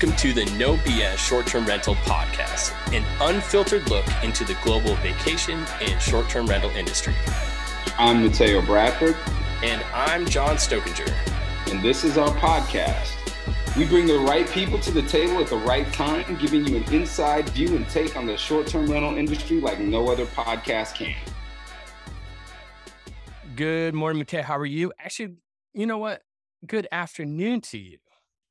Welcome to the No BS Short Term Rental Podcast, an unfiltered look into the global vacation and short term rental industry. I'm Mateo Bradford. And I'm John Stokinger. And this is our podcast. We bring the right people to the table at the right time, giving you an inside view and take on the short term rental industry like no other podcast can. Good morning, Mateo. How are you? Actually, you know what? Good afternoon to you.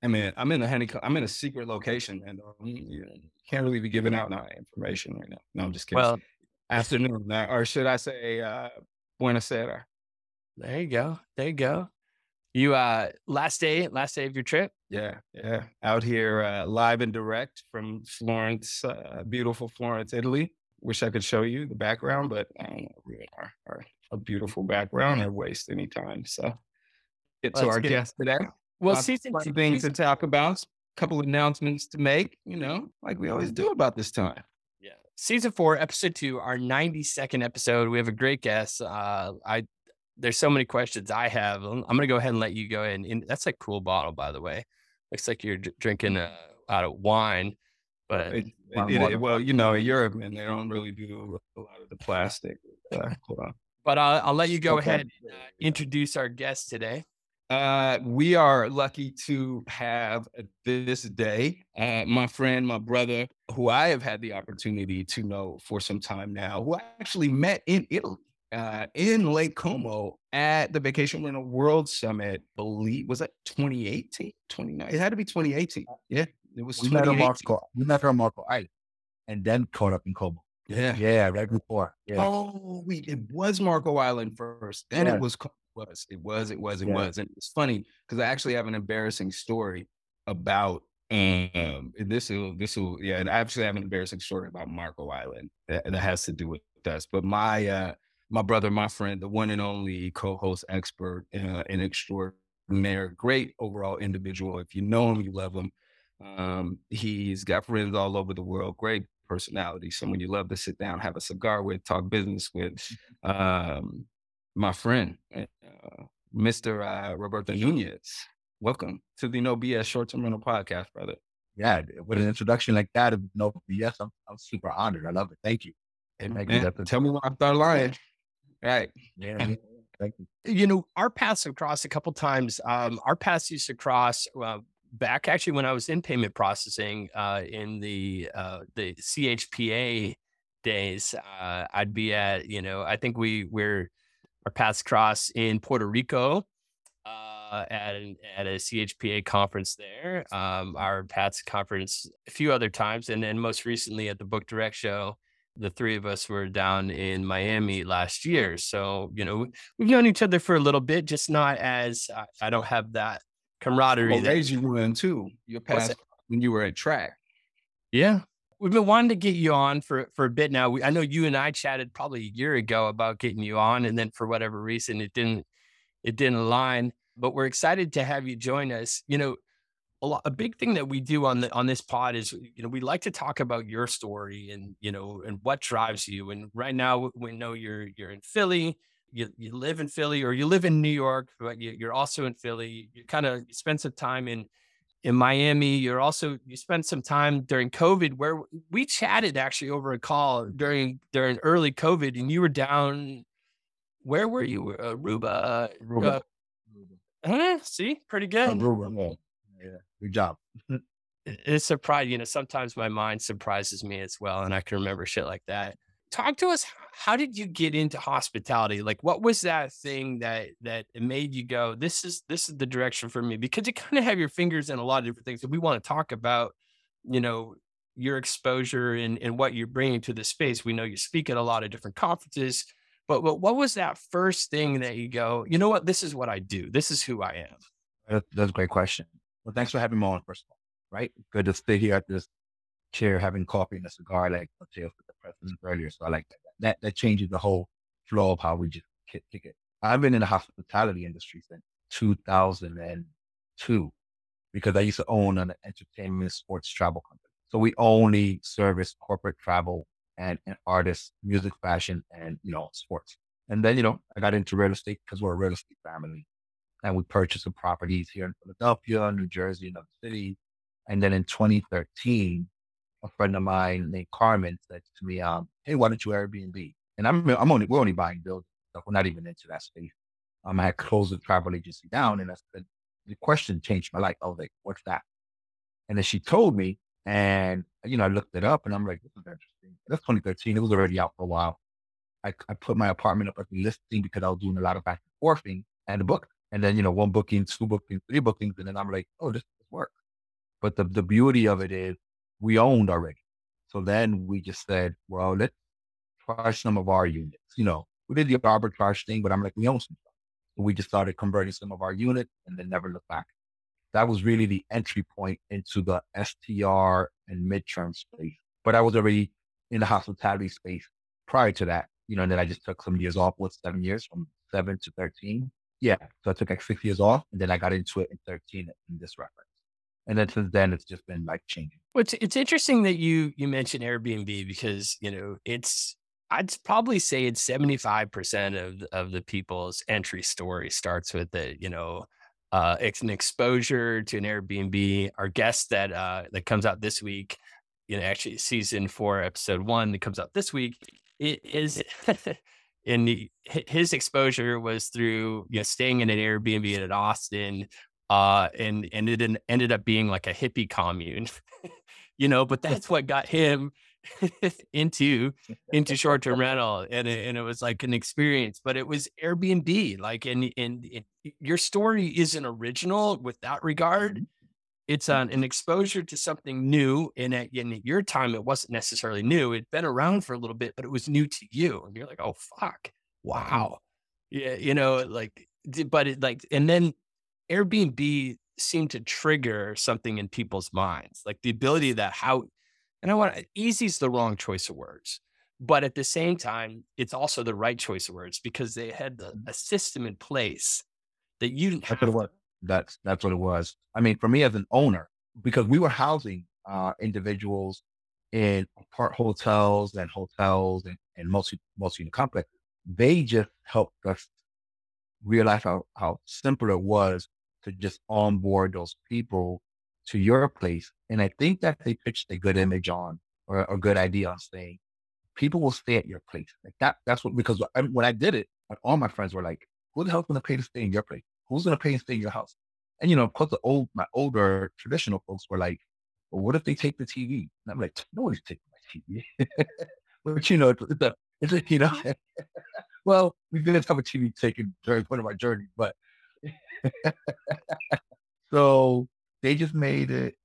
I mean, I'm in a honeycomb. I'm in a secret location, and um, you can't really be giving out information right now. No, I'm just kidding. Well, afternoon, or should I say, uh, Buenos Aires. There you go. There you go. You uh last day, last day of your trip? Yeah, yeah. Out here uh, live and direct from Florence, uh, beautiful Florence, Italy. Wish I could show you the background, but I don't know really are, are a beautiful background or waste any time. So get to our guest today. Well, Lots season two things season- to talk about, a couple of announcements to make, you know, like we always do about this time. Yeah. Season four, episode two, our 92nd episode. We have a great guest. Uh, I there's so many questions I have. I'm gonna go ahead and let you go in. And that's a cool bottle, by the way. Looks like you're drinking uh, out of wine, but it, it, it, well, you know, in Europe, man, they don't really do a lot of the plastic. Uh. But I'll, I'll let you go okay. ahead and uh, introduce our guest today. Uh, we are lucky to have this day uh, my friend, my brother, who I have had the opportunity to know for some time now, who I actually met in Italy, uh, in Lake Como at the Vacation Rental World Summit. Believe was that 2018, 29? It had to be 2018. Yeah, it was. We met her Marco. We met her Marco Island, and then caught up in Como. Yeah, yeah, right before. Yeah. Oh, we it was Marco Island first, then yeah. it was was. It was, it was, it yeah. was. And it's funny because I actually have an embarrassing story about um this will this will yeah, and I actually have an embarrassing story about Marco Island that, that has to do with us. But my uh my brother, my friend, the one and only co-host expert uh, and extraordinaire, great overall individual. If you know him, you love him. Um, he's got friends all over the world, great personality, someone you love to sit down, have a cigar with, talk business with. Um, my friend, uh, Mr. Uh, Robertin Nunez. Welcome to the No BS Short Term Rental Podcast, brother. Yeah, with an introduction like that of No BS, I'm, I'm super honored. I love it. Thank you. Man, tell me when I start lying. Right. Yeah. Thank you. You know, our paths have crossed a couple times. Um, our paths used to cross uh, back actually when I was in payment processing uh, in the uh, the CHPA days. Uh, I'd be at, you know, I think we we're our paths cross in Puerto Rico uh, at an, at a CHPA conference there. Um, our paths conference a few other times, and then most recently at the Book Direct show. The three of us were down in Miami last year, so you know we've known each other for a little bit, just not as I, I don't have that camaraderie. Well, that you were in too. Your past when you were at track. Yeah, we've been wanting to get you on for for a bit now. We, I know you and I chatted probably a year ago about getting you on, and then for whatever reason it didn't it didn't align. But we're excited to have you join us. You know, a, lot, a big thing that we do on the on this pod is you know we like to talk about your story and you know and what drives you. And right now we know you're you're in Philly. You, you live in Philly or you live in New York, but you, you're also in Philly. You kind of spend some time in in Miami. You're also you spent some time during COVID where we chatted actually over a call during during early COVID, and you were down. Where were you? Uh, Aruba. Aruba. Uh, see, pretty good. Aruba. Yeah, good job. it's surprising. You know, sometimes my mind surprises me as well, and I can remember shit like that talk to us how did you get into hospitality? Like what was that thing that that made you go this is this is the direction for me because you kind of have your fingers in a lot of different things that we want to talk about you know your exposure and and what you're bringing to the space. We know you speak at a lot of different conferences but, but what was that first thing that you go you know what? This is what i do. This is who i am. That's a great question. Well thanks for having me on first of all right? Good to stay here at this chair having coffee and a cigar like Mateo the mm. earlier. So I like that. That that changes the whole flow of how we just kick, kick it. I've been in the hospitality industry since 2002 because I used to own an entertainment sports travel company. So we only service corporate travel and, and artists, music, fashion, and you know sports. And then you know I got into real estate because we're a real estate family, and we purchased some properties here in Philadelphia, New Jersey, and other cities And then in 2013, a friend of mine named Carmen said to me, um, "Hey, why don't you Airbnb?" And I'm I'm only we're only buying buildings, so we're not even into that space. Um, I had closed the travel agency down, and I said the question changed my life. I was like, "What's that?" And then she told me, and you know, I looked it up, and I'm like, "This is interesting." That's 2013. It was already out for a while. I, I put my apartment up as a listing because I was doing a lot of back and forthing and a book. And then, you know, one booking, two bookings, three bookings. And then I'm like, oh, this, this works. But the, the beauty of it is we owned already. So then we just said, well, let's try some of our units. You know, we did the arbitrage thing, but I'm like, we own some stuff. So we just started converting some of our units and then never looked back. That was really the entry point into the STR and midterm space. But I was already in the hospitality space prior to that you know, and then I just took some years off with seven years from seven to 13. Yeah. So I took like six years off and then I got into it in 13 in this reference. And then since then it's just been like changing. Well, it's, it's interesting that you you mentioned Airbnb because, you know, it's I'd probably say it's 75% of of the people's entry story starts with the, you know, uh, it's an exposure to an Airbnb. Our guest that uh, that comes out this week, you know, actually season four, episode one that comes out this week, it is in his exposure was through you know staying in an Airbnb in Austin, uh, and and it ended up being like a hippie commune, you know. But that's what got him into into short term rental, and it, and it was like an experience. But it was Airbnb, like, and and your story isn't original with that regard. Mm-hmm it's an, an exposure to something new. And at, in your time, it wasn't necessarily new. It'd been around for a little bit, but it was new to you. And you're like, oh, fuck. Wow. Yeah. You know, like, but it like, and then Airbnb seemed to trigger something in people's minds, like the ability that how, and I want easy is the wrong choice of words. But at the same time, it's also the right choice of words because they had the, mm-hmm. a system in place that you didn't have. To, that's that's what it was. I mean, for me as an owner, because we were housing uh, individuals in apart hotels and hotels and, and multi multi unit complexes, they just helped us realize how, how simple it was to just onboard those people to your place. And I think that they pitched a good image on or a good idea on saying people will stay at your place. Like that, that's what, because when I did it, all my friends were like, who the hell's going to pay to stay in your place? who's going to pay and stay in your house? And, you know, of course, the old, my older traditional folks were like, well, what if they take the TV? And I'm like, nobody's taking my TV. but, you know, it's a, it's a you know, well, we did have a TV taken during one of our journeys, but so they just made it,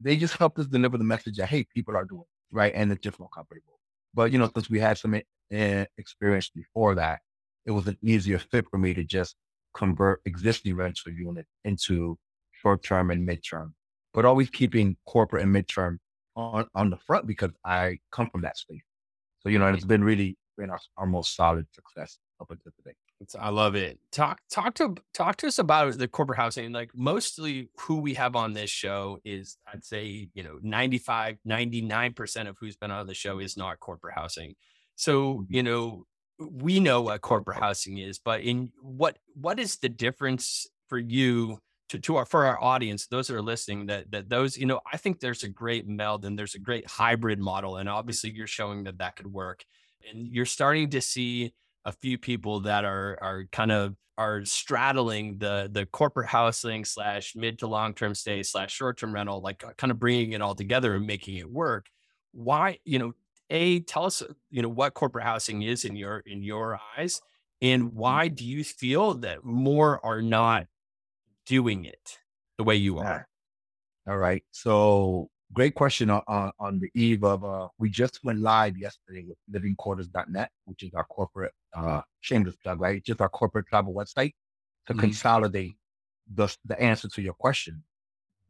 they just helped us deliver the message that, hey, people are doing right. And it's just more comfortable. But, you know, since we had some uh, experience before that, it was an easier fit for me to just convert existing rental units into short term and midterm, but always keeping corporate and midterm on, on the front because I come from that space. So, you know, it's been really been our, our most solid success up until today. It's, I love it. Talk talk to talk to us about the corporate housing. Like mostly who we have on this show is I'd say, you know, 95, 99% of who's been on the show is not corporate housing. So, mm-hmm. you know, we know what corporate housing is, but in what what is the difference for you to, to our for our audience, those that are listening, that that those, you know, I think there's a great meld and there's a great hybrid model. And obviously you're showing that that could work. And you're starting to see a few people that are are kind of are straddling the the corporate housing slash mid to long term stay slash short term rental, like kind of bringing it all together and making it work. Why, you know, a tell us you know what corporate housing is in your in your eyes and mm-hmm. why do you feel that more are not doing it the way you are all right so great question on, on, on the eve of uh, we just went live yesterday with livingquarters.net which is our corporate uh shameless plug right just our corporate travel website to mm-hmm. consolidate the, the answer to your question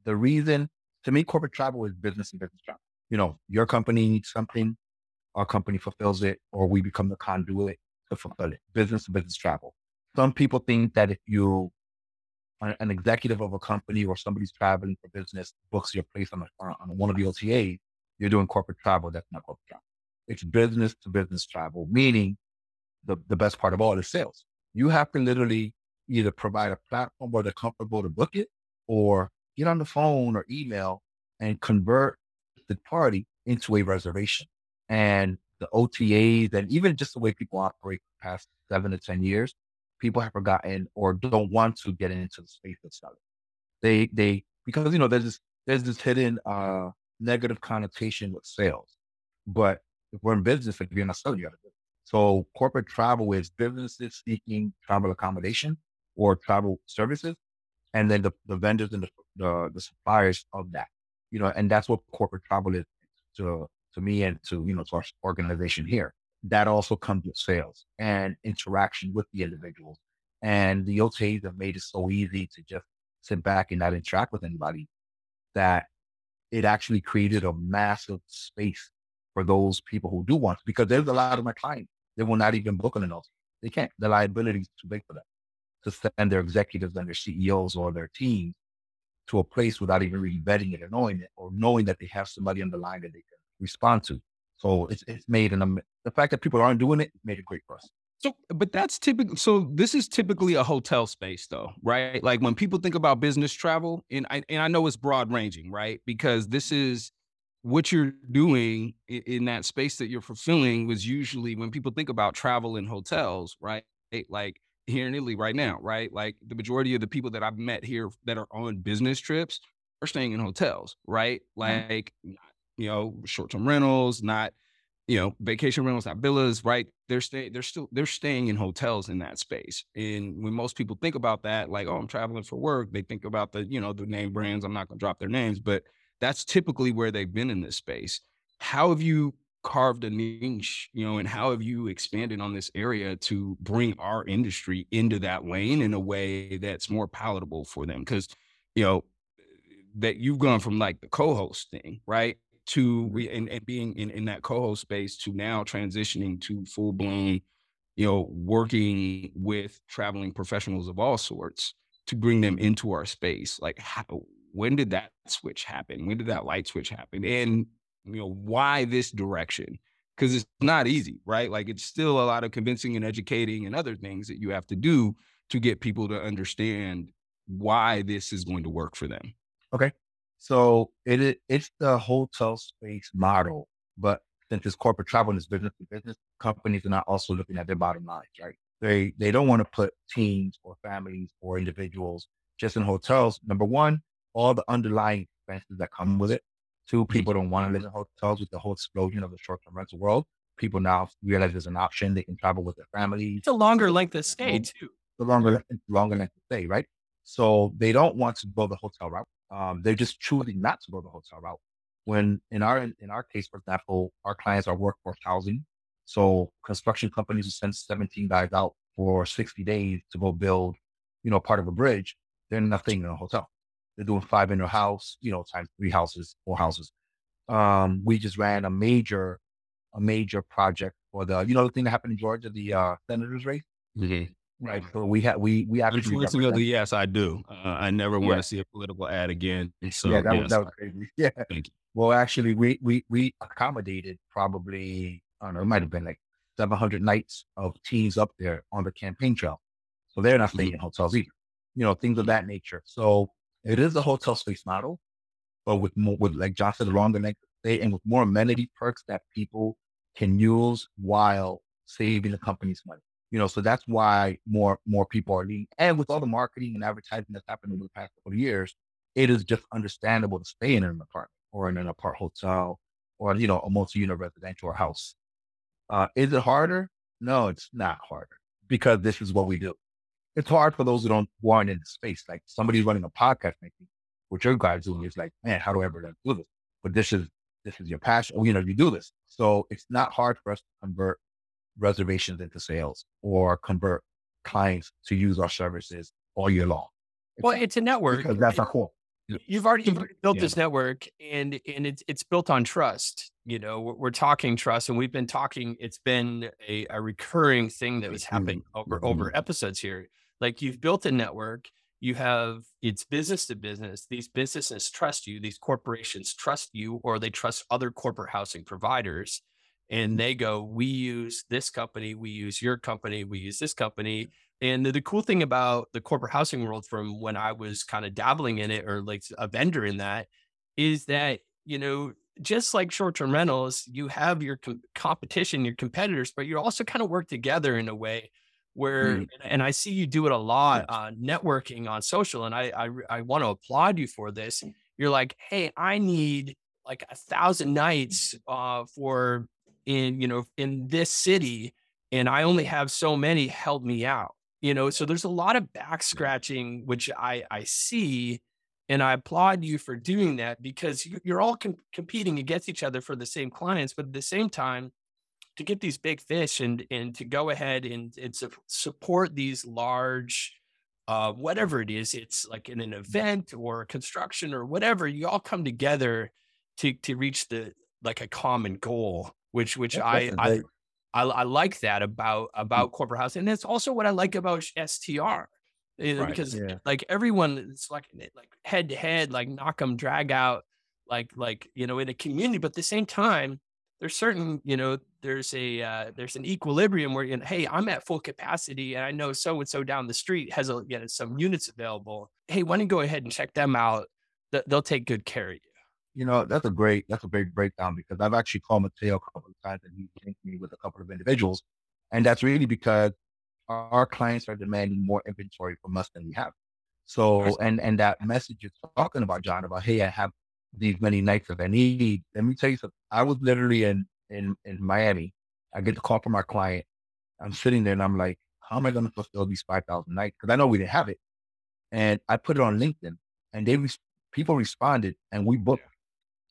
the reason to me corporate travel is business and business travel you know your company needs something our company fulfills it, or we become the conduit to fulfill it. Business to business travel. Some people think that if you an executive of a company or somebody's traveling for business books your place on, a, on one of the OTAs, you're doing corporate travel. That's not corporate travel. It's business to business travel, meaning the, the best part of all is sales. You have to literally either provide a platform where they're comfortable to book it or get on the phone or email and convert the party into a reservation. And the OTAs and even just the way people operate the past seven to 10 years, people have forgotten or don't want to get into the space of selling. They, they, because, you know, there's this, there's this hidden uh, negative connotation with sales. But if we're in business, if you're not selling, you got to do So corporate travel is businesses seeking travel accommodation or travel services, and then the, the vendors and the, the, the suppliers of that. You know, and that's what corporate travel is to to me and to you know to our organization here. That also comes with sales and interaction with the individuals. And the OTAs have made it so easy to just sit back and not interact with anybody that it actually created a massive space for those people who do want because there's a lot of my clients, they will not even book on an OTA. They can't. The liability is too big for them to send their executives and their CEOs or their teams to a place without even really vetting it or knowing it, or knowing that they have somebody on the line that they can respond to. So it's it's made an the fact that people aren't doing it made it great for us. So, but that's typical. So this is typically a hotel space, though, right? Like when people think about business travel, and I and I know it's broad ranging, right? Because this is what you're doing in, in that space that you're fulfilling was usually when people think about travel in hotels, right? Like here in Italy right now, right? Like the majority of the people that I've met here that are on business trips are staying in hotels, right? Mm-hmm. Like you know, short-term rentals, not, you know, vacation rentals, not villas, right? They're staying, they're still, they're staying in hotels in that space. And when most people think about that, like, oh, I'm traveling for work, they think about the, you know, the name brands. I'm not going to drop their names, but that's typically where they've been in this space. How have you carved a niche, you know, and how have you expanded on this area to bring our industry into that lane in a way that's more palatable for them? Because, you know, that you've gone from like the co-host thing, right? to re- and, and being in, in that co-host space to now transitioning to full blown, you know, working with traveling professionals of all sorts to bring them into our space. Like how, when did that switch happen? When did that light switch happen? And you know, why this direction? Because it's not easy, right? Like it's still a lot of convincing and educating and other things that you have to do to get people to understand why this is going to work for them. Okay. So it it's the hotel space model, but since it's corporate travel and it's business to business, companies are not also looking at their bottom lines, right? They they don't want to put teams or families or individuals just in hotels. Number one, all the underlying expenses that come with it. Two, mm-hmm. people don't want to live in hotels with the whole explosion of the short-term rental world. People now realize there's an option; they can travel with their families. It's a longer length of stay too. The longer longer length of stay, right? So they don't want to go the hotel route. Um, they're just choosing not to go the hotel route. When in our in our case, for example, our clients are workforce housing. So construction companies will send 17 guys out for 60 days to go build, you know, part of a bridge. They're nothing in a hotel. They're doing five in a house, you know, times three houses, four houses. Um, we just ran a major, a major project for the, you know, the thing that happened in Georgia, the uh, senators race. Mm-hmm. Right. So we had we we actually Unfortunately, yes, I do. Uh, I never want to see a political ad again. So yeah, that, yes, was, that was crazy. Yeah. Thank you. Well, actually, we we we accommodated probably I don't know, it might have been like 700 nights of teams up there on the campaign trail. So they're not staying mm-hmm. in hotels either. You know, things of that nature. So it is a hotel space model, but with more with like John said, longer length stay and with more amenity perks that people can use while saving the company's money. You know, so that's why more more people are leaving. And with all the marketing and advertising that's happened over the past couple of years, it is just understandable to stay in an apartment or in an apart hotel or you know a multi-unit residential or house. Uh, is it harder? No, it's not harder because this is what we do. It's hard for those who don't who aren't in the space. Like somebody's running a podcast, maybe what your guys doing is like, man, how do I ever do this? But this is this is your passion. You know, you do this, so it's not hard for us to convert reservations into sales or convert clients to use our services all year long. It's well, it's a network. Because that's our core. You've already, you've already built yeah. this network and and it's it's built on trust. You know, we're, we're, talking trust and we've been talking, it's been a, a recurring thing that was happening over mm-hmm. over episodes here. Like you've built a network, you have it's business to business. These businesses trust you, these corporations trust you, or they trust other corporate housing providers and they go, we use this company, we use your company, we use this company. And the, the, cool thing about the corporate housing world from when I was kind of dabbling in it or like a vendor in that is that, you know, just like short-term rentals, you have your com- competition, your competitors, but you also kind of work together in a way where, mm. and I see you do it a lot, uh, networking on social, and I I, I want to applaud you for this. You're like, hey, I need like a thousand nights uh, for in you know in this city, and I only have so many. Help me out, you know. So there's a lot of back scratching, which I I see and I applaud you for doing that because you're all com- competing against each other for the same clients, but at the same time, to get these big fish and and to go ahead and and su- support these large, uh, whatever it is, it's like in an event or construction or whatever, you all come together to to reach the like a common goal, which which I, I I I like that about mm. about corporate house, and that's also what I like about STR know, right, because yeah. like everyone it's like like head to head like knock them drag out like like you know in a community but at the same time there's certain you know there's a uh, there's an equilibrium where you know, hey i'm at full capacity and i know so and so down the street has a you know some units available. Hey why don't you go ahead and check them out? They'll take good care of you. You know that's a great that's a great breakdown because i've actually called mateo a couple of times and he linked me with a couple of individuals and that's really because our clients are demanding more inventory from us than we have. So, and and that message you're talking about John about, hey, I have these many nights that I need. Let me tell you something. I was literally in in in Miami. I get the call from our client. I'm sitting there and I'm like, how am I going to fulfill these five thousand nights? Because I know we didn't have it. And I put it on LinkedIn, and they people responded, and we booked.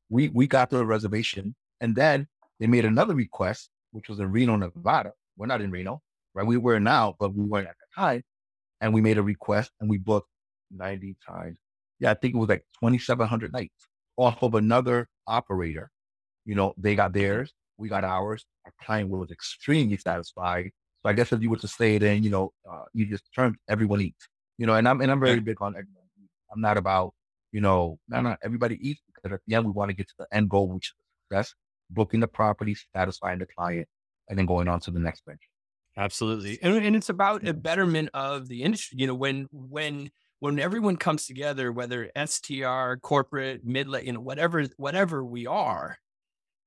We we got the reservation, and then they made another request, which was in Reno, Nevada. We're not in Reno right? We were now, but we weren't at the time. And we made a request and we booked 90 times. Yeah, I think it was like 2,700 nights off of another operator. You know, they got theirs, we got ours. Our client was extremely satisfied. So I guess if you were to say it in, you know, uh, you just turn everyone eats. You know, and I'm and I'm very big on everyone. I'm not about, you know, not not everybody eats because at the end we want to get to the end goal, which is success, booking the property, satisfying the client, and then going on to the next venture. Absolutely. And, and it's about a betterment of the industry. You know, when when when everyone comes together, whether STR, corporate, mid, you know, whatever whatever we are,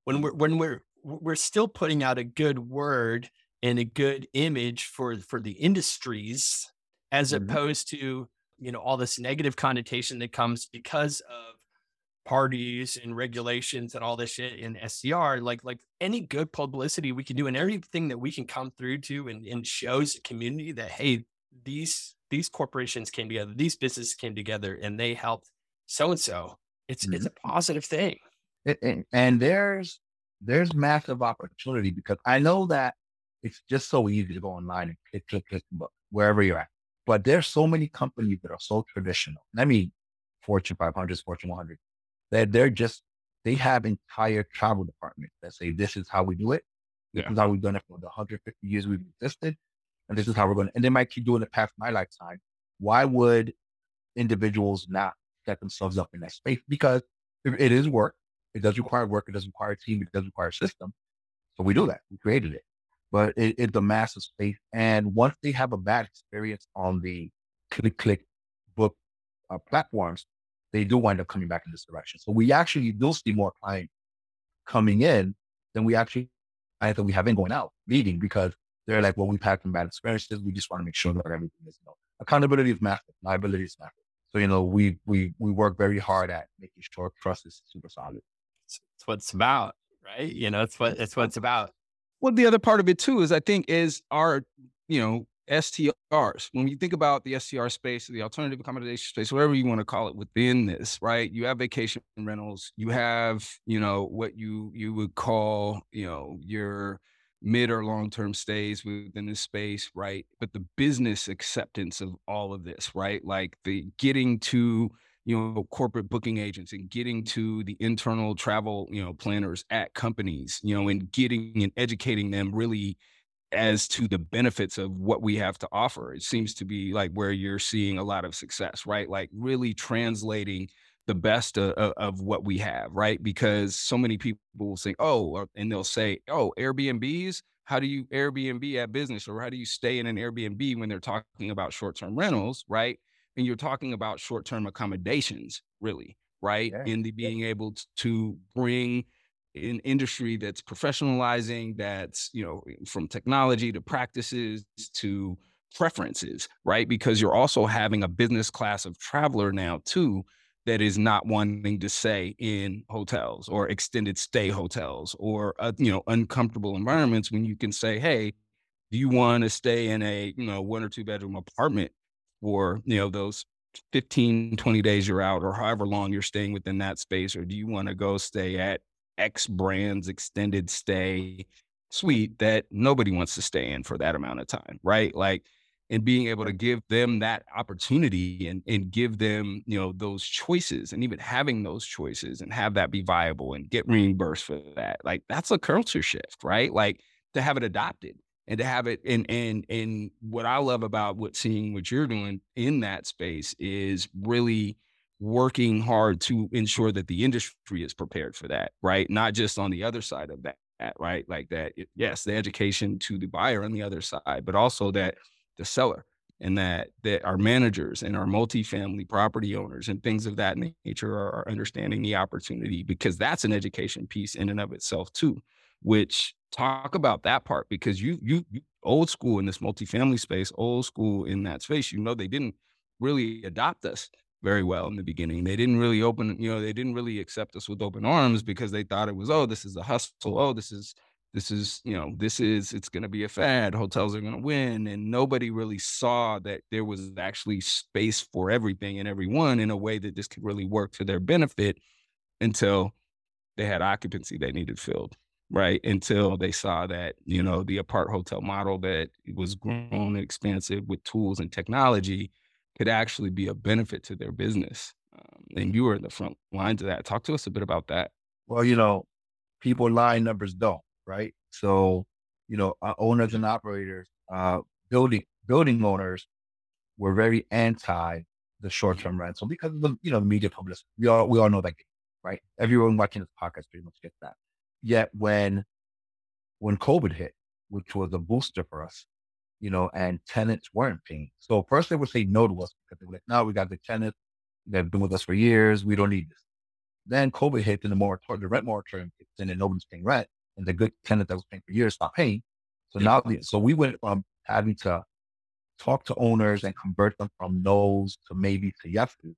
when we're when we're we're still putting out a good word and a good image for for the industries, as mm-hmm. opposed to you know all this negative connotation that comes because of parties and regulations and all this shit in STR, like like any good publicity we can do and everything that we can come through to and, and shows the community that hey, these these corporations came together, these businesses came together and they helped so and so. It's mm-hmm. it's a positive thing. It, it, and there's there's massive opportunity because I know that it's just so easy to go online and click, click, click, book wherever you're at. But there's so many companies that are so traditional. I mean, Fortune 500, Fortune 100, that they're just they have entire travel departments that say this is how we do it. This yeah. is how we've done it for the 150 years we've existed, and this is how we're going. to And they might keep doing it past my lifetime. Why would individuals not set themselves up in that space? Because it is work. It does require work. It does require a team. It does require a system. So we do that. We created it. But it, it's a massive space. And once they have a bad experience on the click click book uh, platforms, they do wind up coming back in this direction. So we actually do see more clients coming in than we actually, I think we have been going out meeting because they're like, well, we've had some bad experiences. We just want to make sure that everything is, you know, accountability is massive, liability is massive. So, you know, we, we, we work very hard at making sure trust is super solid. It's, it's what it's about, right? You know, it's what, it's what it's about. Well, the other part of it too is I think is our, you know, STRs. When you think about the STR space, the alternative accommodation space, whatever you want to call it within this, right? You have vacation rentals, you have, you know, what you you would call, you know, your mid or long-term stays within this space, right? But the business acceptance of all of this, right? Like the getting to you know corporate booking agents and getting to the internal travel you know planners at companies you know and getting and educating them really as to the benefits of what we have to offer. It seems to be like where you're seeing a lot of success, right? Like really translating the best of, of, what we have, right? Because so many people will say, oh, and they'll say, oh, Airbnbs, how do you Airbnb at business or how do you stay in an Airbnb when they're talking about short term rentals, right? And you're talking about short term accommodations, really, right? Yeah. In the being able to bring an industry that's professionalizing, that's, you know, from technology to practices to preferences, right? Because you're also having a business class of traveler now too that is not wanting to stay in hotels or extended stay hotels or uh, you know uncomfortable environments when you can say hey do you want to stay in a you know one or two bedroom apartment for you know those 15 20 days you're out or however long you're staying within that space? Or do you want to go stay at x brands extended stay suite that nobody wants to stay in for that amount of time right? Like and being able to give them that opportunity and, and give them you know those choices and even having those choices and have that be viable and get reimbursed for that like that's a culture shift right? Like to have it adopted and to have it and and and what i love about what seeing what you're doing in that space is really working hard to ensure that the industry is prepared for that right? Not just on the other side of that right? Like that yes the education to the buyer on the other side but also that the seller and that that our managers and our multifamily property owners and things of that nature are, are, understanding the opportunity because that's an education piece in and of itself too which talk about that part because you you, you old school in this multifamily space old school in that space you know they didn't really adopt us very well in the beginning. They didn't really open you know they didn't really accept us with open arms because they thought it was oh this is a hustle. Oh this is this is you know this is it's going to be a fad hotels are going to win and nobody really saw that there was actually space for everything and everyone in a way that this could really work to their benefit until they had occupancy they needed filled right? Until they saw that you know the apart hotel model that was grown and expansive with tools and technology could actually be a benefit to their business um, and you were in the front lines of that. Talk to us a bit about that. Well you know people lie numbers don't right? So, you know, uh, owners and operators, uh, building building owners were very anti the short term rental because of the you know the media publicity. We all we all know that, right? Everyone watching this podcast pretty much gets that. Yet when when COVID hit, which was a booster for us, you know, and tenants weren't paying. So first they would say no to us because they were like, "No, we got the tenants. They've been with us for years. We don't need this." Then COVID hit, and the moratorium, the rent moratorium and nobody's paying rent and the good tenant that was paying for years stopped paying. So now, so we went from having to talk to owners and convert them from no's to maybe to yeses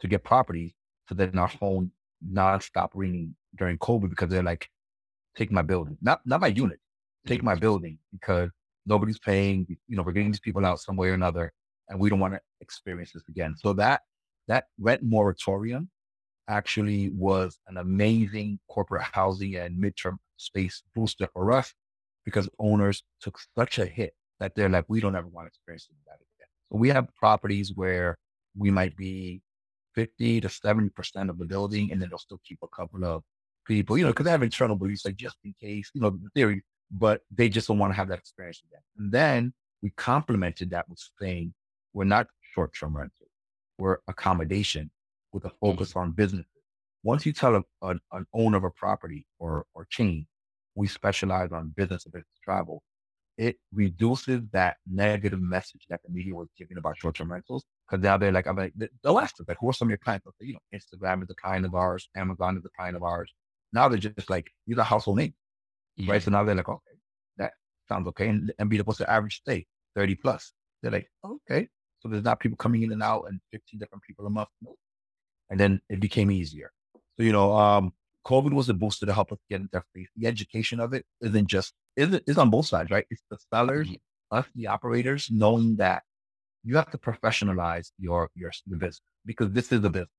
to get property. So then our phone nonstop ringing during COVID because they're like, take my building, not not my unit, take my building because nobody's paying. You know, we're getting these people out some way or another, and we don't want to experience this again. So that that rent moratorium actually was an amazing corporate housing and midterm space booster for us because owners took such a hit that they're like, we don't ever want to experience that again. So we have properties where we might be 50 to 70% of the building, and then they'll still keep a couple of people, you know, because they have internal beliefs, like just in case, you know, the theory, but they just don't want to have that experience again. And then we complemented that with saying, we're not short term rentals, we're accommodation with a focus on businesses. Once you tell a, a, an owner of a property or, or chain, we specialize on business and business travel, it reduces that negative message that the media was giving about short-term rentals. Because now they're like, I'm like, they'll ask us, like, who are some of your clients? Say, you know, Instagram is a client of ours, Amazon is a client of ours. Now they're just like, these are household names, yeah. right? So now they're like, okay, that sounds okay. And, and be what's the average stay? 30 plus. They're like, okay. So there's not people coming in and out and 15 different people a month. Nope and then it became easier. So you know, um, COVID was a booster to help us get into face. The education of it isn't just isn't is on both sides, right? It's the sellers, mm-hmm. us, the operators, knowing that you have to professionalize your your business because this is a business.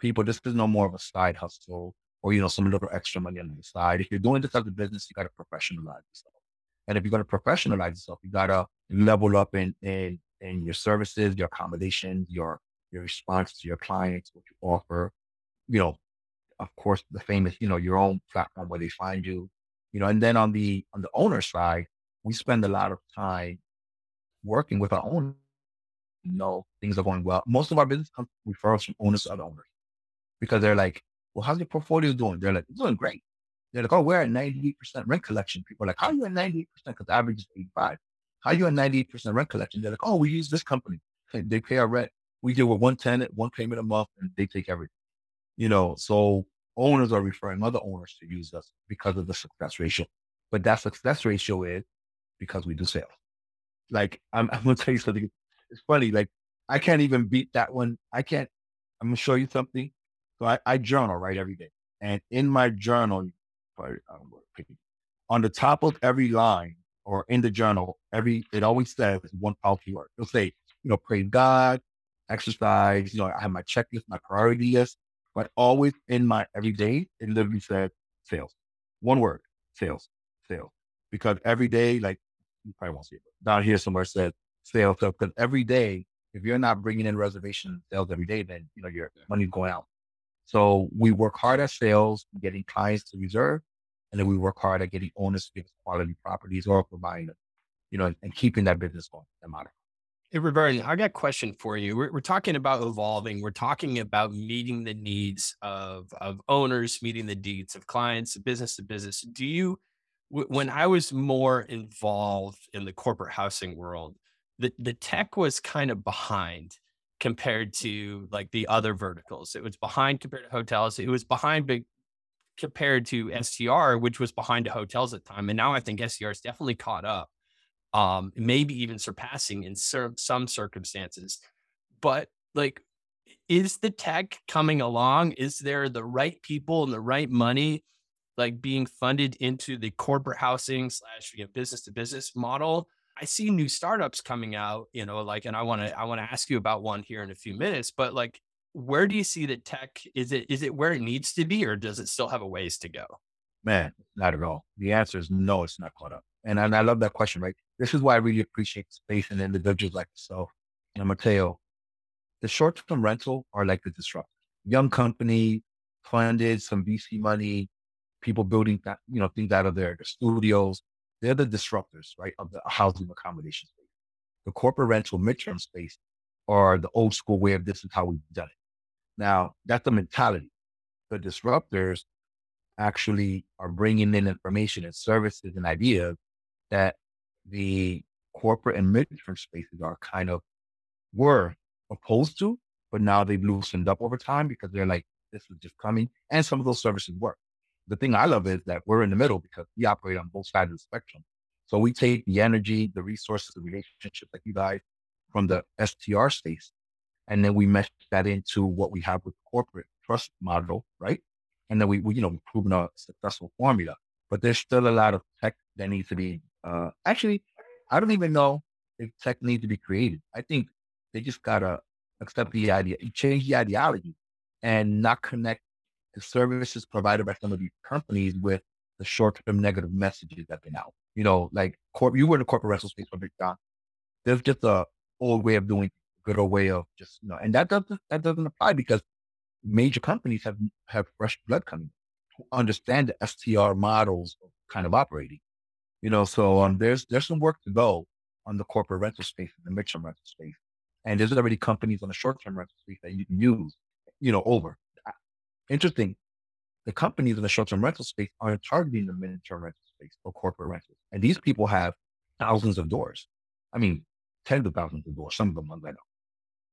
People, this is no more of a side hustle or you know some little extra money on the side. If you're doing this as a business, you got to professionalize yourself. And if you're going to professionalize yourself, you got to level up in in in your services, your accommodations, your your response to your clients, what you offer, you know, of course, the famous, you know, your own platform where they find you, you know, and then on the, on the owner side, we spend a lot of time working with our own. You know, things are going well. Most of our business comes referrals from owners to other owners because they're like, well, how's your portfolio doing? They're like, it's doing great. They're like, oh, we're at 98% rent collection. People are like, how are you at 98%? Because the average is 85. How are you at 98% rent collection? They're like, oh, we use this company. They pay our rent we deal with one tenant, one payment a month, and they take everything. You know, so owners are referring other owners to use us because of the success ratio. But that success ratio is because we do sales. Like I'm, I'm gonna tell you something. It's funny. Like I can't even beat that one. I can't. I'm gonna show you something. So I, I journal right every day, and in my journal, on the top of every line or in the journal, every it always says one powerful word. It'll say, you know, praise God, exercise. You know, I have my checklist, my priority list, but always in my everyday, it literally says sales. One word, sales, sales. Because every day, like you probably won't see it, down here somewhere says sales. So because every day, if you're not bringing in reservation sales every day, then you know your money's going out. So we work hard at sales, getting clients to reserve, and then we work hard at getting owners to give us quality properties or providing, you know, and keeping that business going. That model. Hey, I got a question for you. We're, we're talking about evolving. We're talking about meeting the needs of, of owners, meeting the needs of clients, business to business. Do you, w- when I was more involved in the corporate housing world, the, the tech was kind of behind compared to like the other verticals. It was behind compared to hotels. It was behind big compared to STR, which was behind the hotels at the time. And now I think STR is definitely caught up um, maybe even surpassing in cer- some circumstances. But like, is the tech coming along? Is there the right people and the right money like being funded into the corporate housing slash you know, business to business model? I see new startups coming out, you know, like, and I want to, I want to ask you about one here in a few minutes, but like, where do you see that tech? Is it, is it where it needs to be, or does it still have a ways to go? Man, not at all. The answer is no, it's not caught up. And, and I love that question, right? This is why I really appreciate space and individuals like yourself. And Mateo, the short-term rental are like the disruptors. Young company, funded, some VC money, people building that, you know, things out of their, their studios. They're the disruptors, right, of the housing accommodation space. The corporate rental midterm space are the old school way of this is how we've done it. Now, that's the mentality. The disruptors actually are bringing in information and services and ideas that the corporate and midterm spaces are kind of were opposed to, but now they've loosened up over time because they're like, this is just coming. And some of those services work. The thing I love is that we're in the middle because we operate on both sides of the spectrum. So we take the energy, the resources, the relationships like you guys from the STR space, and then we mesh that into what we have with corporate trust model, right? And then we, we you know, we've proven a successful formula. But there's still a lot of tech that needs to be uh, actually, I don't even know if tech needs to be created. I think they just gotta accept the idea, change the ideology, and not connect the services provided by some of these companies with the short-term negative messages that they now. You know, like corp, you were in the corporate rental space for Big John. There's just a old way of doing, good old way of just you know, and that doesn't that doesn't apply because major companies have have fresh blood coming, who understand the STR models kind of operating. You know, so um, there's there's some work to go on the corporate rental space and the midterm rental space, and there's already companies on the short term rental space that you can use. You know, over. Interesting. The companies in the short term rental space aren't targeting the midterm rental space or corporate rentals, and these people have thousands of doors. I mean, tens of thousands of doors. Some of them ones I know,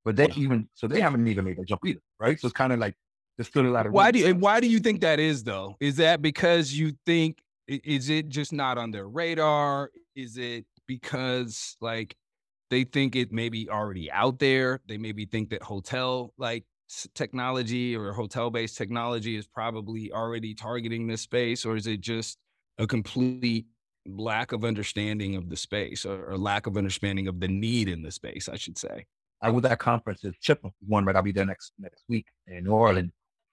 but they even so they haven't even made that jump either, right? So it's kind of like there's still a lot of. Why do you, why do you think that is though? Is that because you think is it just not on their radar? Is it because like they think it may be already out there? They maybe think that hotel like technology or hotel based technology is probably already targeting this space, or is it just a complete lack of understanding of the space or, or lack of understanding of the need in the space, I should say? I was at conference at Chip one, right? I'll be there next next week in New Orleans.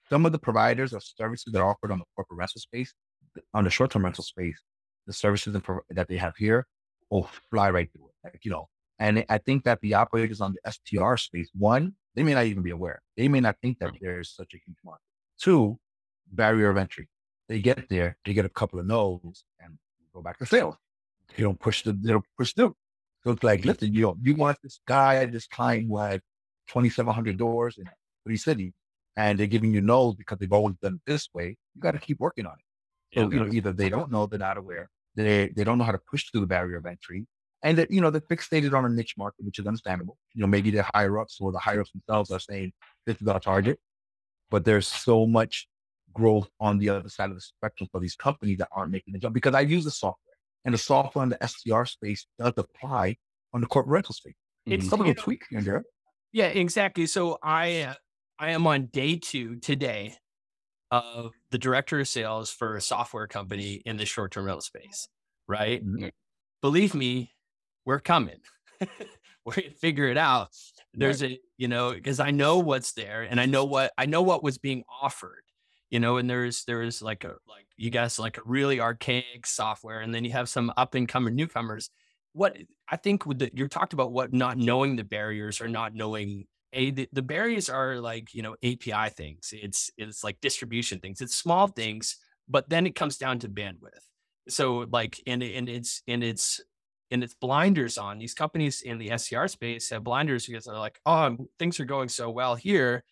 Some of the providers of services that are offered on the corporate rental space on the short term rental space, the services that they have here will fly right through it. Like, you know, and I think that the operators on the STR space, one, they may not even be aware. They may not think that there's such a huge market. Two, barrier of entry. They get there, they get a couple of no's and go back to sales. They don't push the, they don't push through. So it's like, listen, you know, you want this guy, this client who had 2,700 doors in three cities, and they're giving you no's because they've always done it this way. You got to keep working on it. So, you know, either they don't know, they're not aware, they they don't know how to push through the barrier of entry, and that you know they're fixated on a niche market, which is understandable. You know, maybe their higher ups or the higher ups themselves are saying this is our target, but there's so much growth on the other side of the spectrum for these companies that aren't making the jump because I use the software and the software in the STR space does apply on the corporate rental space. It's some little tweak in there. Yeah, exactly. So I uh, I am on day two today of the director of sales for a software company in the short term rental space. Right? Mm-hmm. Believe me, we're coming. we're gonna figure it out. There's right. a you know because I know what's there and I know what I know what was being offered. You know, and there's there's like a like you guys like a really archaic software, and then you have some up and coming newcomers what I think with the, you talked about what not knowing the barriers or not knowing a the, the barriers are like you know API things. It's it's like distribution things. It's small things, but then it comes down to bandwidth. So like and and it's and it's and it's blinders on these companies in the STR space have blinders because they're like, oh, things are going so well here.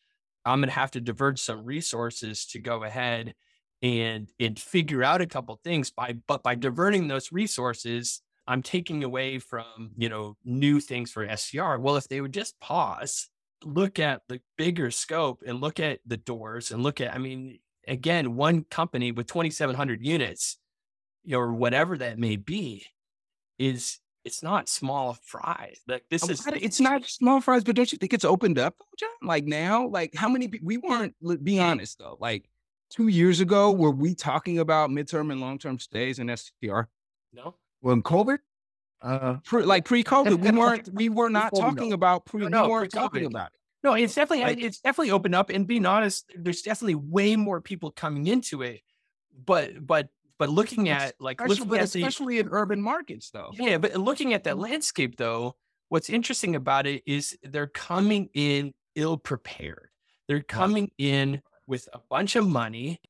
I'm gonna have to diverge some resources to go ahead and and figure out a couple things by but by diverting those resources I'm taking away from, you know, new things for STR. Well, if they would just pause, look at the bigger scope and look at the doors and look at, I mean, again, one company with 2,700 units or whatever that may be is it's not small fries. Like this oh is it's not small fries, but don't you think it's opened up, John? Like now, like how many we weren't be honest though, like two years ago, were we talking about midterm and long term stays in STR? No when COVID, uh, pre, like pre-COVID, we weren't we were not talking no. about pre. No, we weren't talking about it. No, it's definitely like, it's definitely opened up. And being honest, there's definitely way more people coming into it. But but but looking at like especially, looking at especially the, in urban markets though. Yeah, but looking at that landscape though, what's interesting about it is they're coming in ill prepared. They're coming in with a bunch of money,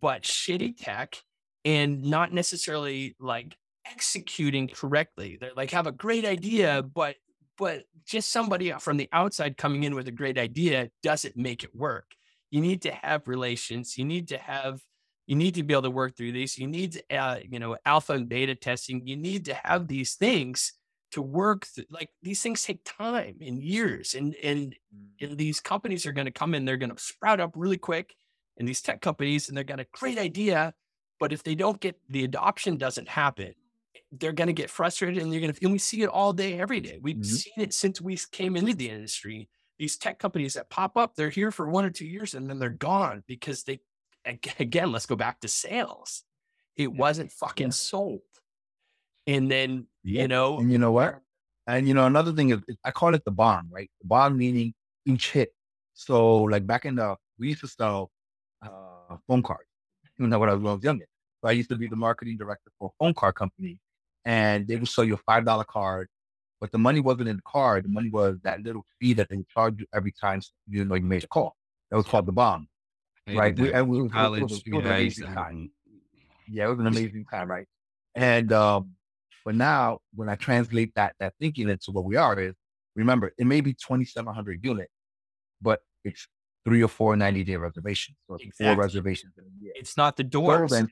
but shitty tech and not necessarily like executing correctly. They're like have a great idea, but but just somebody from the outside coming in with a great idea doesn't make it work. You need to have relations. You need to have you need to be able to work through these. You need uh, you know alpha and beta testing. You need to have these things to work. Th- like these things take time and years, and and mm. and these companies are going to come in. They're going to sprout up really quick, and these tech companies, and they've got a great idea, but if they don't get the adoption doesn't happen, they're going to get frustrated and you're going to, and we see it all day, every day. We've mm-hmm. seen it since we came into the industry. These tech companies that pop up, they're here for one or two years and then they're gone because they, again, let's go back to sales. It wasn't fucking yeah. sold. And then, yeah. you know, and you know what? And you know, another thing is I call it the bomb, right? The bond meaning each hit. So like back in the, we used to sell uh, phone cards, even though when I was younger. So I used to be the marketing director for a phone card company and they would sell you a five dollar card, but the money wasn't in the card. The money was that little fee that they charge you every time you know you made a call. That was called the bond, right? We, and we, college, it was, it was an amazing time. Yeah, it was an amazing time, right? And um, but now when I translate that that thinking into what we are is remember it may be twenty seven hundred units, but it's three or four 90 day reservations. So exactly. four reservations in a year. It's not the doors. So then,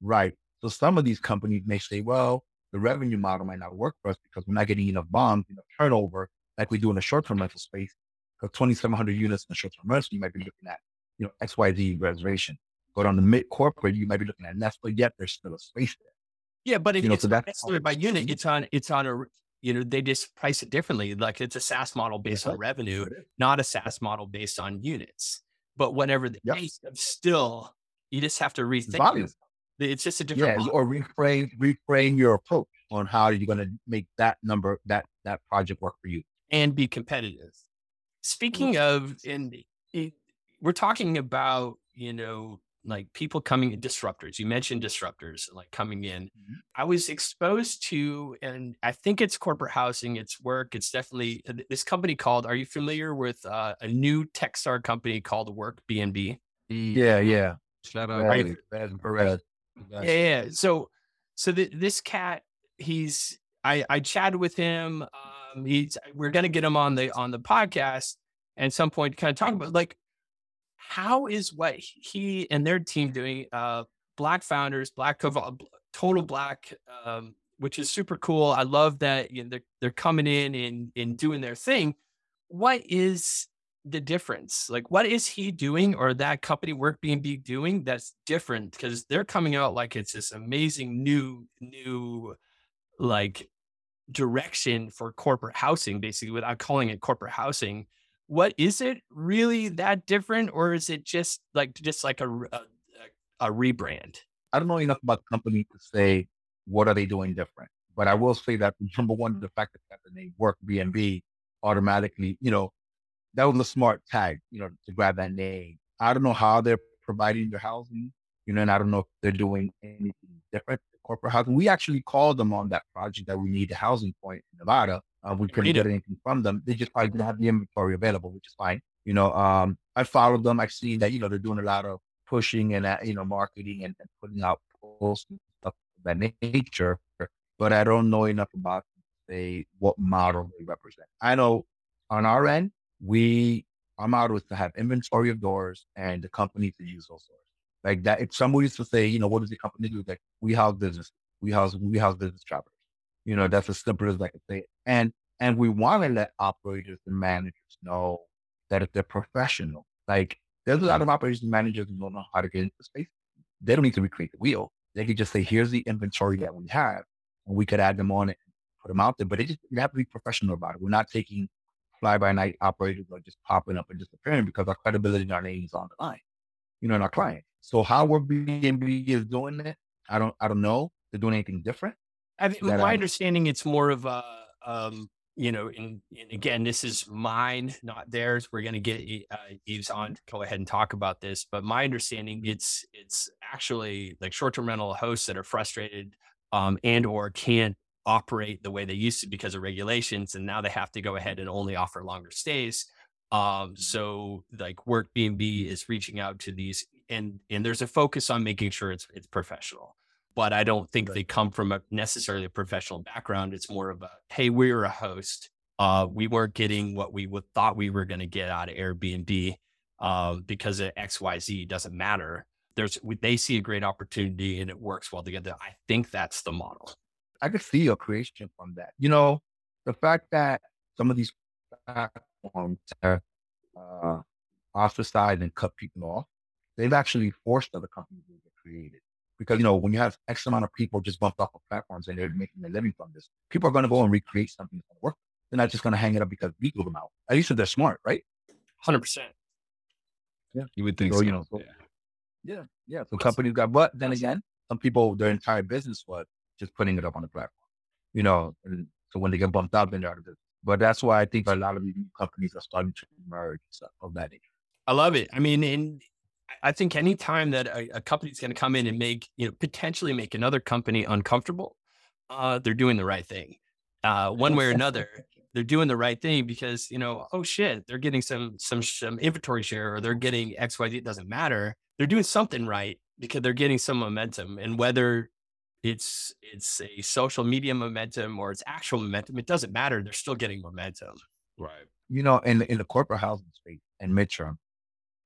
right. So some of these companies may say, well, the revenue model might not work for us because we're not getting enough bonds, enough turnover like we do in the short-term rental space. Because 2,700 units in the short-term rental, you might be looking at, you know, XYZ reservation. Go down the mid corporate, you might be looking at Nest, but yet there's still a space there. Yeah, but if you know, it's so that's by unit, mm-hmm. it's on it's on a you know they just price it differently. Like it's a SaaS model based on revenue, not a SaaS model based on units. But whatever the yep. case, still you just have to rethink. It's just a different. Yeah, or reframe reframe your approach on how you're going to make that number that that project work for you and be competitive. Speaking of, and we're talking about you know like people coming in disruptors. You mentioned disruptors like coming in. Mm-hmm. I was exposed to, and I think it's corporate housing, it's work. It's definitely uh, this company called. Are you familiar with uh, a new tech star company called Work BNB? Yeah, yeah. Shout out, right. Perez. Yeah, yeah. So, so the, this cat, he's I I chatted with him. Um, he's we're gonna get him on the on the podcast at some point, kind of talk about like how is what he and their team doing. Uh, black founders, black total black, um, which is super cool. I love that you know, they're they're coming in and and doing their thing. What is the difference? Like, what is he doing or that company Work B doing that's different? Because they're coming out like it's this amazing new, new, like direction for corporate housing, basically, without calling it corporate housing. What is it really that different, or is it just like just like a a, a rebrand? I don't know enough about the company to say what are they doing different, but I will say that number one, the fact that the name Work B automatically, you know, that was a smart tag, you know, to grab that name. I don't know how they're providing their housing, you know, and I don't know if they're doing anything different corporate housing. We actually called them on that project that we need a housing point in Nevada. Uh, we couldn't get anything from them. They just probably didn't have the inventory available, which is fine. You know, um, I followed them. I've seen that, you know, they're doing a lot of pushing and, uh, you know, marketing and, and putting out posts and stuff of that nature. But I don't know enough about say what model they represent. I know on our end, we our model is to have inventory of doors and the company to use those doors. Like that, if somebody used to say, you know, what does the company do? Like we house business, we house we house business travelers. You know, that's as simple as I can say. And and we want to let operators and managers know that if they're professional, like there's a lot of operators and managers who don't know how to get into space. They don't need to recreate the wheel. They could just say, here's the inventory that we have, and we could add them on it put them out there. But it just you have to be professional about it. We're not taking fly by night operators are just popping up and disappearing because our credibility and our name is on the line, you know, and our client. So how we're is doing it, I don't, I don't know. They're doing anything different. I mean, my I, understanding, it's more of a, um, you know, and, and, again, this is mine, not theirs. We're going to get uh, Yves on to go ahead and talk about this, but my understanding, it's it's actually like short-term rental hosts that are frustrated um, and or can't operate the way they used to because of regulations and now they have to go ahead and only offer longer stays. Um, mm-hmm. so like work b&b is reaching out to these and and there's a focus on making sure it's it's professional but i don't think right. they come from a necessarily a professional background. It's more of a hey we're a host. Uh, we weren't getting what we would, thought we were going to get out of airbnb uh, because of xyz doesn't matter. There's they see a great opportunity and it works well together. I think that's the model I could see a creation from that. You know, the fact that some of these platforms are uh, ostracized and cut people off, they've actually forced other companies to get created. Because, you know, when you have X amount of people just bumped off of platforms and they're making a living from this, people are going to go and recreate something that's going to work. They're not just going to hang it up because we blew them out. At least if they're smart, right? 100%. Yeah. You would think so. so. You know, so, yeah. yeah. Yeah. So companies got, but then again, some people, their entire business was just putting it up on the platform. You know, and so when they get bumped out, then they're out of business. But that's why I think a lot of companies are starting to emerge stuff of that nature. I love it. I mean, in I think any time that a, a company is going to come in and make, you know, potentially make another company uncomfortable, uh, they're doing the right thing. Uh, one way or another, they're doing the right thing because, you know, oh shit, they're getting some some some inventory share or they're getting XYZ, it doesn't matter. They're doing something right because they're getting some momentum. And whether it's it's a social media momentum or it's actual momentum. It doesn't matter. They're still getting momentum. Right. You know, in in the corporate housing space and midterm,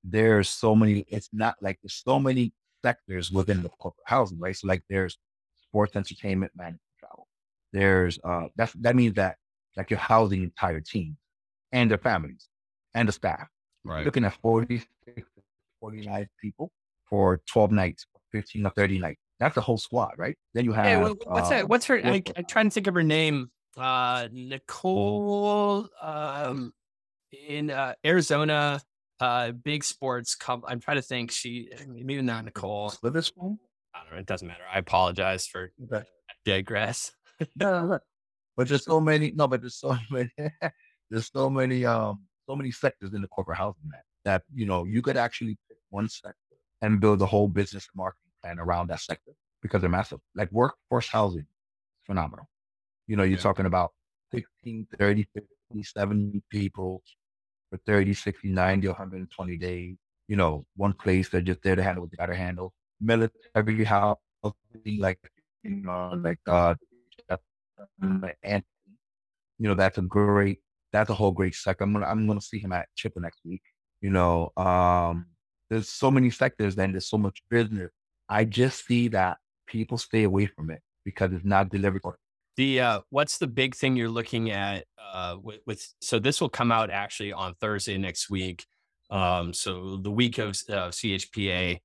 there's so many. It's not like there's so many sectors within the corporate housing, right? So like there's sports, entertainment, management, travel. There's uh that that means that like you're housing entire teams and their families and the staff. Right. You're looking at 40, 49 people for 12 nights, 15 or 30 nights. That's a whole squad, right? Then you have hey, what's that? Um, what's her? I, am trying to think of her name. Uh, Nicole, um, in uh, Arizona, uh, big sports. Com- I'm trying to think. She maybe not Nicole. Witherspoon. I don't know. It doesn't matter. I apologize for okay. digress. no, but there's so many. No, but there's so many. there's so many. Um, so many sectors in the corporate housing that that you know you could actually pick one sector and build a whole business marketing and around that sector because they're massive. Like workforce housing, phenomenal. You know, you're yeah. talking about 15, 30, 50, 70 people for 30, 60, 90, 120 days. You know, one place they're just there to handle what they got to handle. Military housing, like, you know, like, uh, and, you know, that's a great, that's a whole great sector. I'm gonna, I'm gonna see him at Chipper next week. You know, um, there's so many sectors and there's so much business I just see that people stay away from it because it's not delivered. The uh, what's the big thing you're looking at uh, with, with? So this will come out actually on Thursday next week. Um, so the week of uh, CHPA.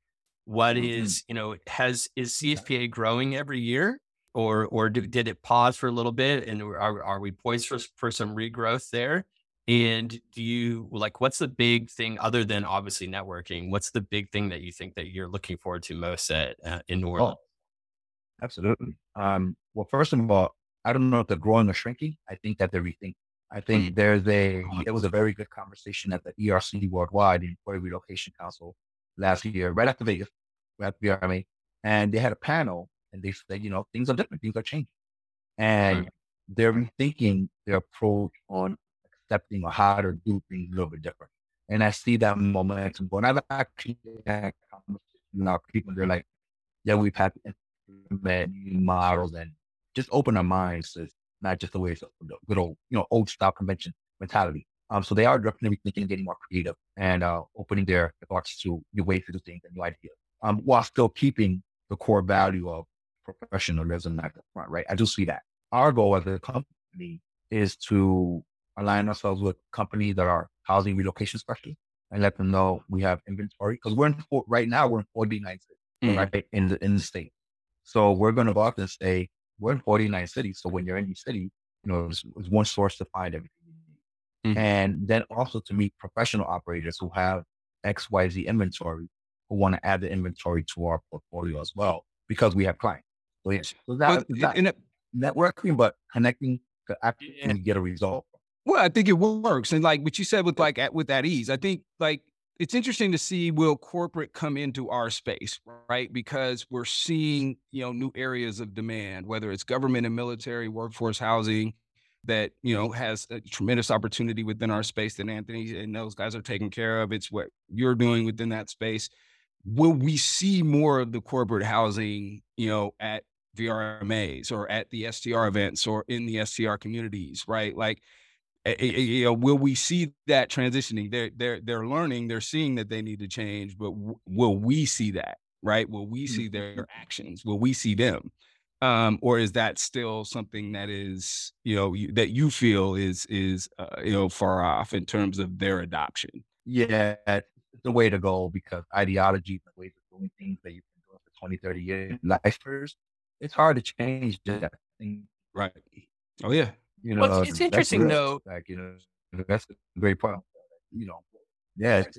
What mm-hmm. is you know has is CHPA growing every year, or or did, did it pause for a little bit, and are are we poised for for some regrowth there? And do you like what's the big thing other than obviously networking? What's the big thing that you think that you're looking forward to most at uh, in New Orleans? Oh, absolutely. Um, well, first of all, I don't know if they're growing or shrinking. I think that they're rethinking. I think mm. there's a it was a very good conversation at the ERC Worldwide, the Employee Relocation Council, last year, right after Vegas, right after the and they had a panel, and they said, you know, things are different, things are changing, and mm. they're rethinking their approach on accepting or how to do things a little bit different. And I see that momentum going. I've actually had conversations with people, they're like, yeah, we've had implement new models and just open our minds to not just the way it's good old, you know, old style convention mentality. Um, so they are definitely thinking, getting more creative and uh, opening their thoughts to new ways to do things and new ideas, um, while still keeping the core value of professionalism at the front, right? I do see that. Our goal as a company is to align ourselves with companies that are housing relocation specialists and let them know we have inventory because we're in right now we're in 49 cities mm. right in the in the state. So we're going to go out and say we're in 49 cities. So when you're in these cities, you know, it's, it's one source to find everything. Mm. And then also to meet professional operators who have XYZ inventory who want to add the inventory to our portfolio as well because we have clients. So, yeah, so that, but, that it, networking, but connecting to actually yeah. get a result well, I think it works, and like what you said with like at, with that ease, I think like it's interesting to see will corporate come into our space, right? Because we're seeing you know new areas of demand, whether it's government and military, workforce housing, that you know has a tremendous opportunity within our space that Anthony and those guys are taking care of. It's what you're doing within that space. Will we see more of the corporate housing, you know, at VRMAs or at the STR events or in the STR communities, right? Like you know, will we see that transitioning? They're they're they're learning, they're seeing that they need to change, but w- will we see that? Right? Will we see mm-hmm. their actions? Will we see them? Um, or is that still something that is you know you, that you feel is is uh, you know far off in terms of their adoption? Yeah, it's the way to go because ideology, the ways of doing things that you've been doing for 20, 30 years, lifers, it's hard to change that thing. Right. Oh yeah. You know, well, it's, it's interesting though. Like you know, that's a great point. You know, yeah. It's,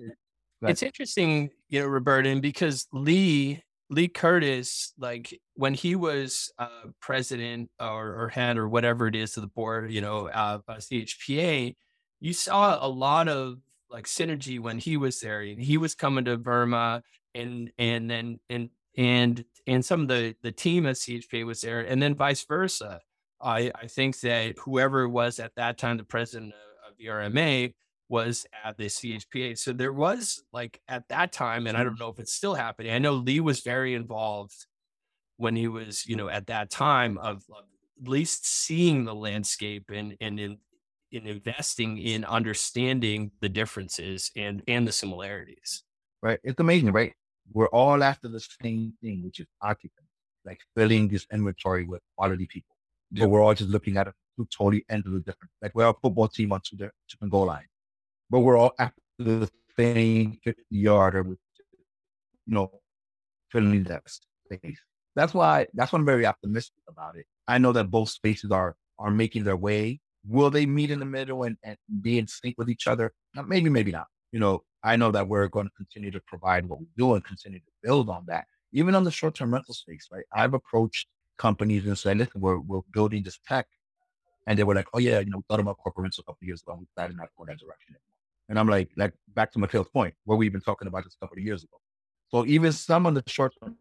it's interesting, you know, Roberto, because Lee Lee Curtis, like when he was uh, president or, or head or whatever it is to the board, you know, uh, CHPA, you saw a lot of like synergy when he was there. He was coming to VRMA, and and then and and and some of the the team at CHPA was there, and then vice versa. I, I think that whoever was at that time the president of, the RMA was at the CHPA. So there was like at that time, and I mm-hmm. don't know if it's still happening. I know Lee was very involved when he was, you know, at that time of, of at least seeing the landscape and and in, in investing in understanding the differences and and the similarities. Right. It's amazing, right? We're all after the same thing, which is occupants, like filling this inventory with quality people but we're all just looking at it totally ends of the different. Like we're a football team on two different goal line, but we're all after the same 50 yarder with, you know, filling that space. That's why, that's why I'm very optimistic about it. I know that both spaces are, are making their way. Will they meet in the middle and, and be in sync with each other? maybe, maybe not. You know, I know that we're going to continue to provide what we do and continue to build on that. Even on the short term rental space, right? I've approached companies and say, listen, we're, we're building this tech. And they were like, oh, yeah, you know, we thought about corporate a couple years ago. And we decided not to that direction anymore. And I'm like, like back to Mikhail's point, where we've been talking about this a couple of years ago. So even some of the short term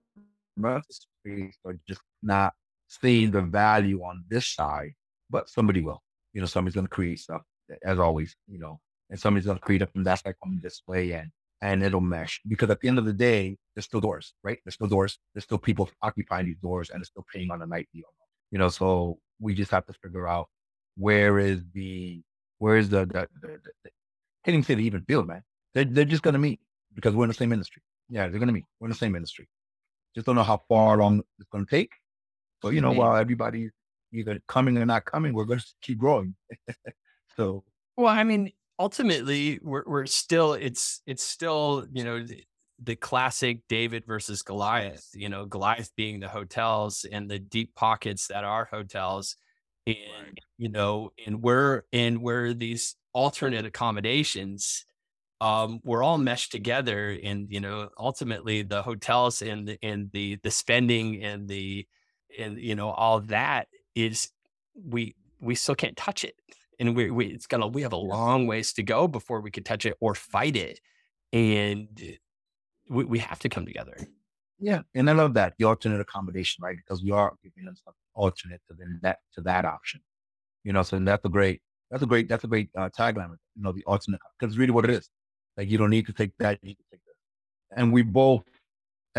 space are just not seeing the value on this side, but somebody will. You know, somebody's going to create stuff, as always, you know, and somebody's going to create it from that side on display and and it'll mesh. Because at the end of the day, there's still doors, right? There's still doors. There's still people occupying these doors and it's still paying on a night deal. You know, so we just have to figure out where is the where is the the, the, the, the hitting city even field, man. They're they're just gonna meet because we're in the same industry. Yeah, they're gonna meet. We're in the same industry. Just don't know how far long it's gonna take. But you know, while everybody either coming or not coming, we're going to keep growing. so, well, I mean, ultimately, we're we're still it's it's still you know the, the classic David versus Goliath. You know, Goliath being the hotels and the deep pockets that are hotels, and right. you know, and we're and where these alternate accommodations um, we're all meshed together and you know ultimately the hotels and the, and the the spending and the and you know all that is we we still can't touch it and we, we it's gonna we have a long ways to go before we could touch it or fight it and we, we have to come together yeah and i love that the alternate accommodation right because we are giving them something alternate to that to that option you know so that's a great that's a great that's a great uh, tagline you know the alternate because it's really what it is like you don't need to take that, you need to take this. And we both,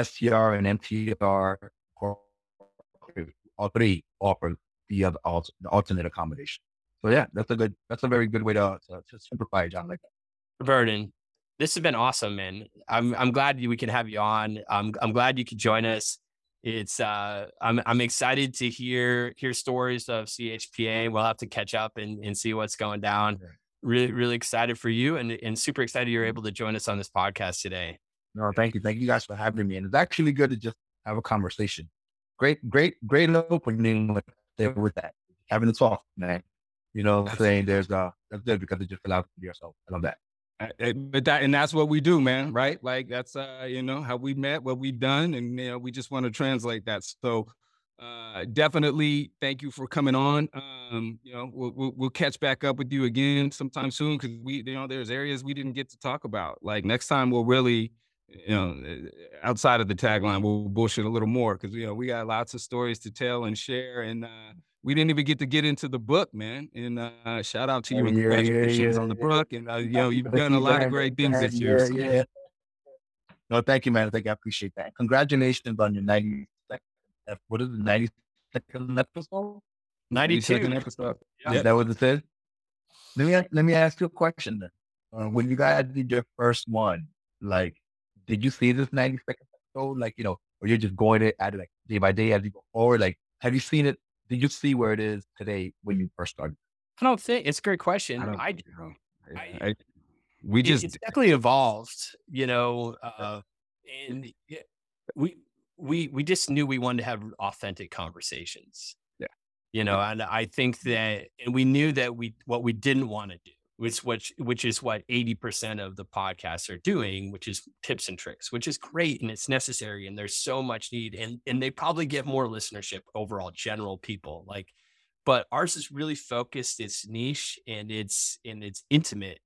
STR and MTR, all three offer the other the alternate accommodation. So yeah, that's a good, that's a very good way to, to, to simplify it, John. Like that. Vernon, this has been awesome, man. I'm I'm glad we can have you on. I'm I'm glad you could join us. It's uh I'm I'm excited to hear hear stories of CHPA. We'll have to catch up and, and see what's going down really, really excited for you and, and super excited you're able to join us on this podcast today. No, thank you. Thank you guys for having me. And it's actually good to just have a conversation. Great, great, great opening with, with that. Having a talk, man. You know, saying there's uh that's good because it just allows to be yourself. I love that. But that and that's what we do, man. Right? Like that's uh, you know, how we met, what we've done, and you know, we just want to translate that. So uh, definitely thank you for coming on. Um, you know, we'll, we'll, we'll, catch back up with you again sometime soon because we, you know, there's areas we didn't get to talk about. Like next time, we'll really, you know, uh, outside of the tagline, we'll bullshit a little more because you know we got lots of stories to tell and share, and uh, we didn't even get to get into the book, man. And uh, shout out to you oh, and congratulations yeah, yeah, on the book. And uh, you know, you've done a lot of great things this year. Yeah, No, thank you, man. I think I appreciate that. Congratulations on your 90 what is it, 92nd episode? 92nd episode. Yeah. yeah, that was it said. Let me let me ask you a question then. Uh, when you guys did your first one, like, did you see this 92nd episode? Like, you know, or you're just going it at it like day by day as you go forward? Like, have you seen it? Did you see where it is today when you first started? I don't think it's a great question. I, I, I, I we just it's definitely evolved, you know, uh, and we we we just knew we wanted to have authentic conversations. Yeah. You know, and I think that and we knew that we what we didn't want to do, which which which is what 80% of the podcasts are doing, which is tips and tricks, which is great and it's necessary and there's so much need and and they probably get more listenership overall general people like but ours is really focused it's niche and it's and it's intimate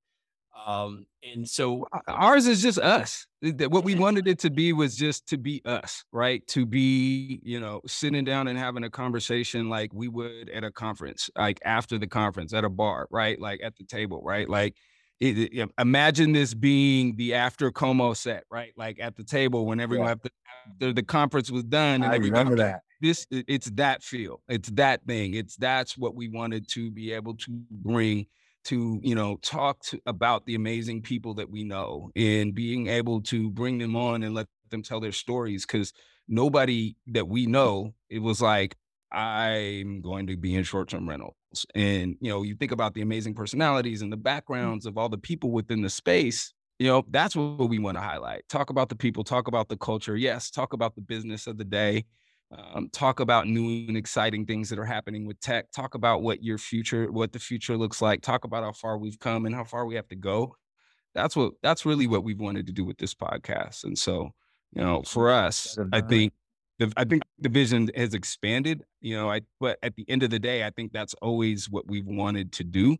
um, and so ours is just us. What we wanted it to be was just to be us, right? To be, you know, sitting down and having a conversation like we would at a conference, like after the conference at a bar, right? Like at the table, right? Like it, it, imagine this being the after Como set, right? Like at the table when everyone yeah. after, after, the conference was done. And I remember that. This it's that feel. It's that thing. It's that's what we wanted to be able to bring to you know talk to, about the amazing people that we know and being able to bring them on and let them tell their stories because nobody that we know it was like i'm going to be in short-term rentals. And you know you think about the amazing personalities and the mm. backgrounds of all the people within the space you know that's what we want to highlight. Talk about the people talk about the culture yes talk about the business of the day um, talk about new and exciting things that are happening with tech. Talk about what your future what the future looks like. Talk about how far we've come and how far we have to go. That's what that's really what we've wanted to do with this podcast. And so you know for us i think the, i think the vision has expanded you know i but at the end of the day i think that's always what we've wanted to do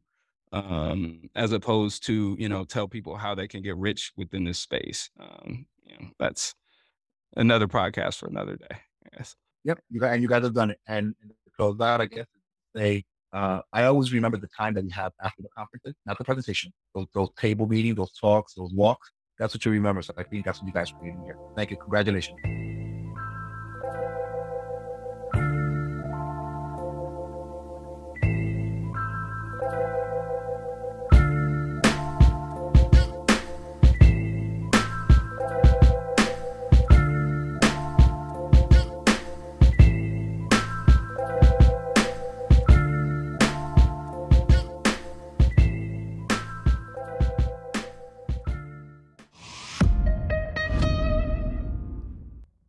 um as opposed to you know tell people how they can get rich within this space. Um you know that's another podcast for another day Yes. Yep. You got, and you guys have done it. And close out, I guess, they, uh, I always remember the time that you have after the conferences, not the presentation, those, those table meetings, those talks, those walks. That's what you remember. So I think that's what you guys are doing here. Thank you. Congratulations.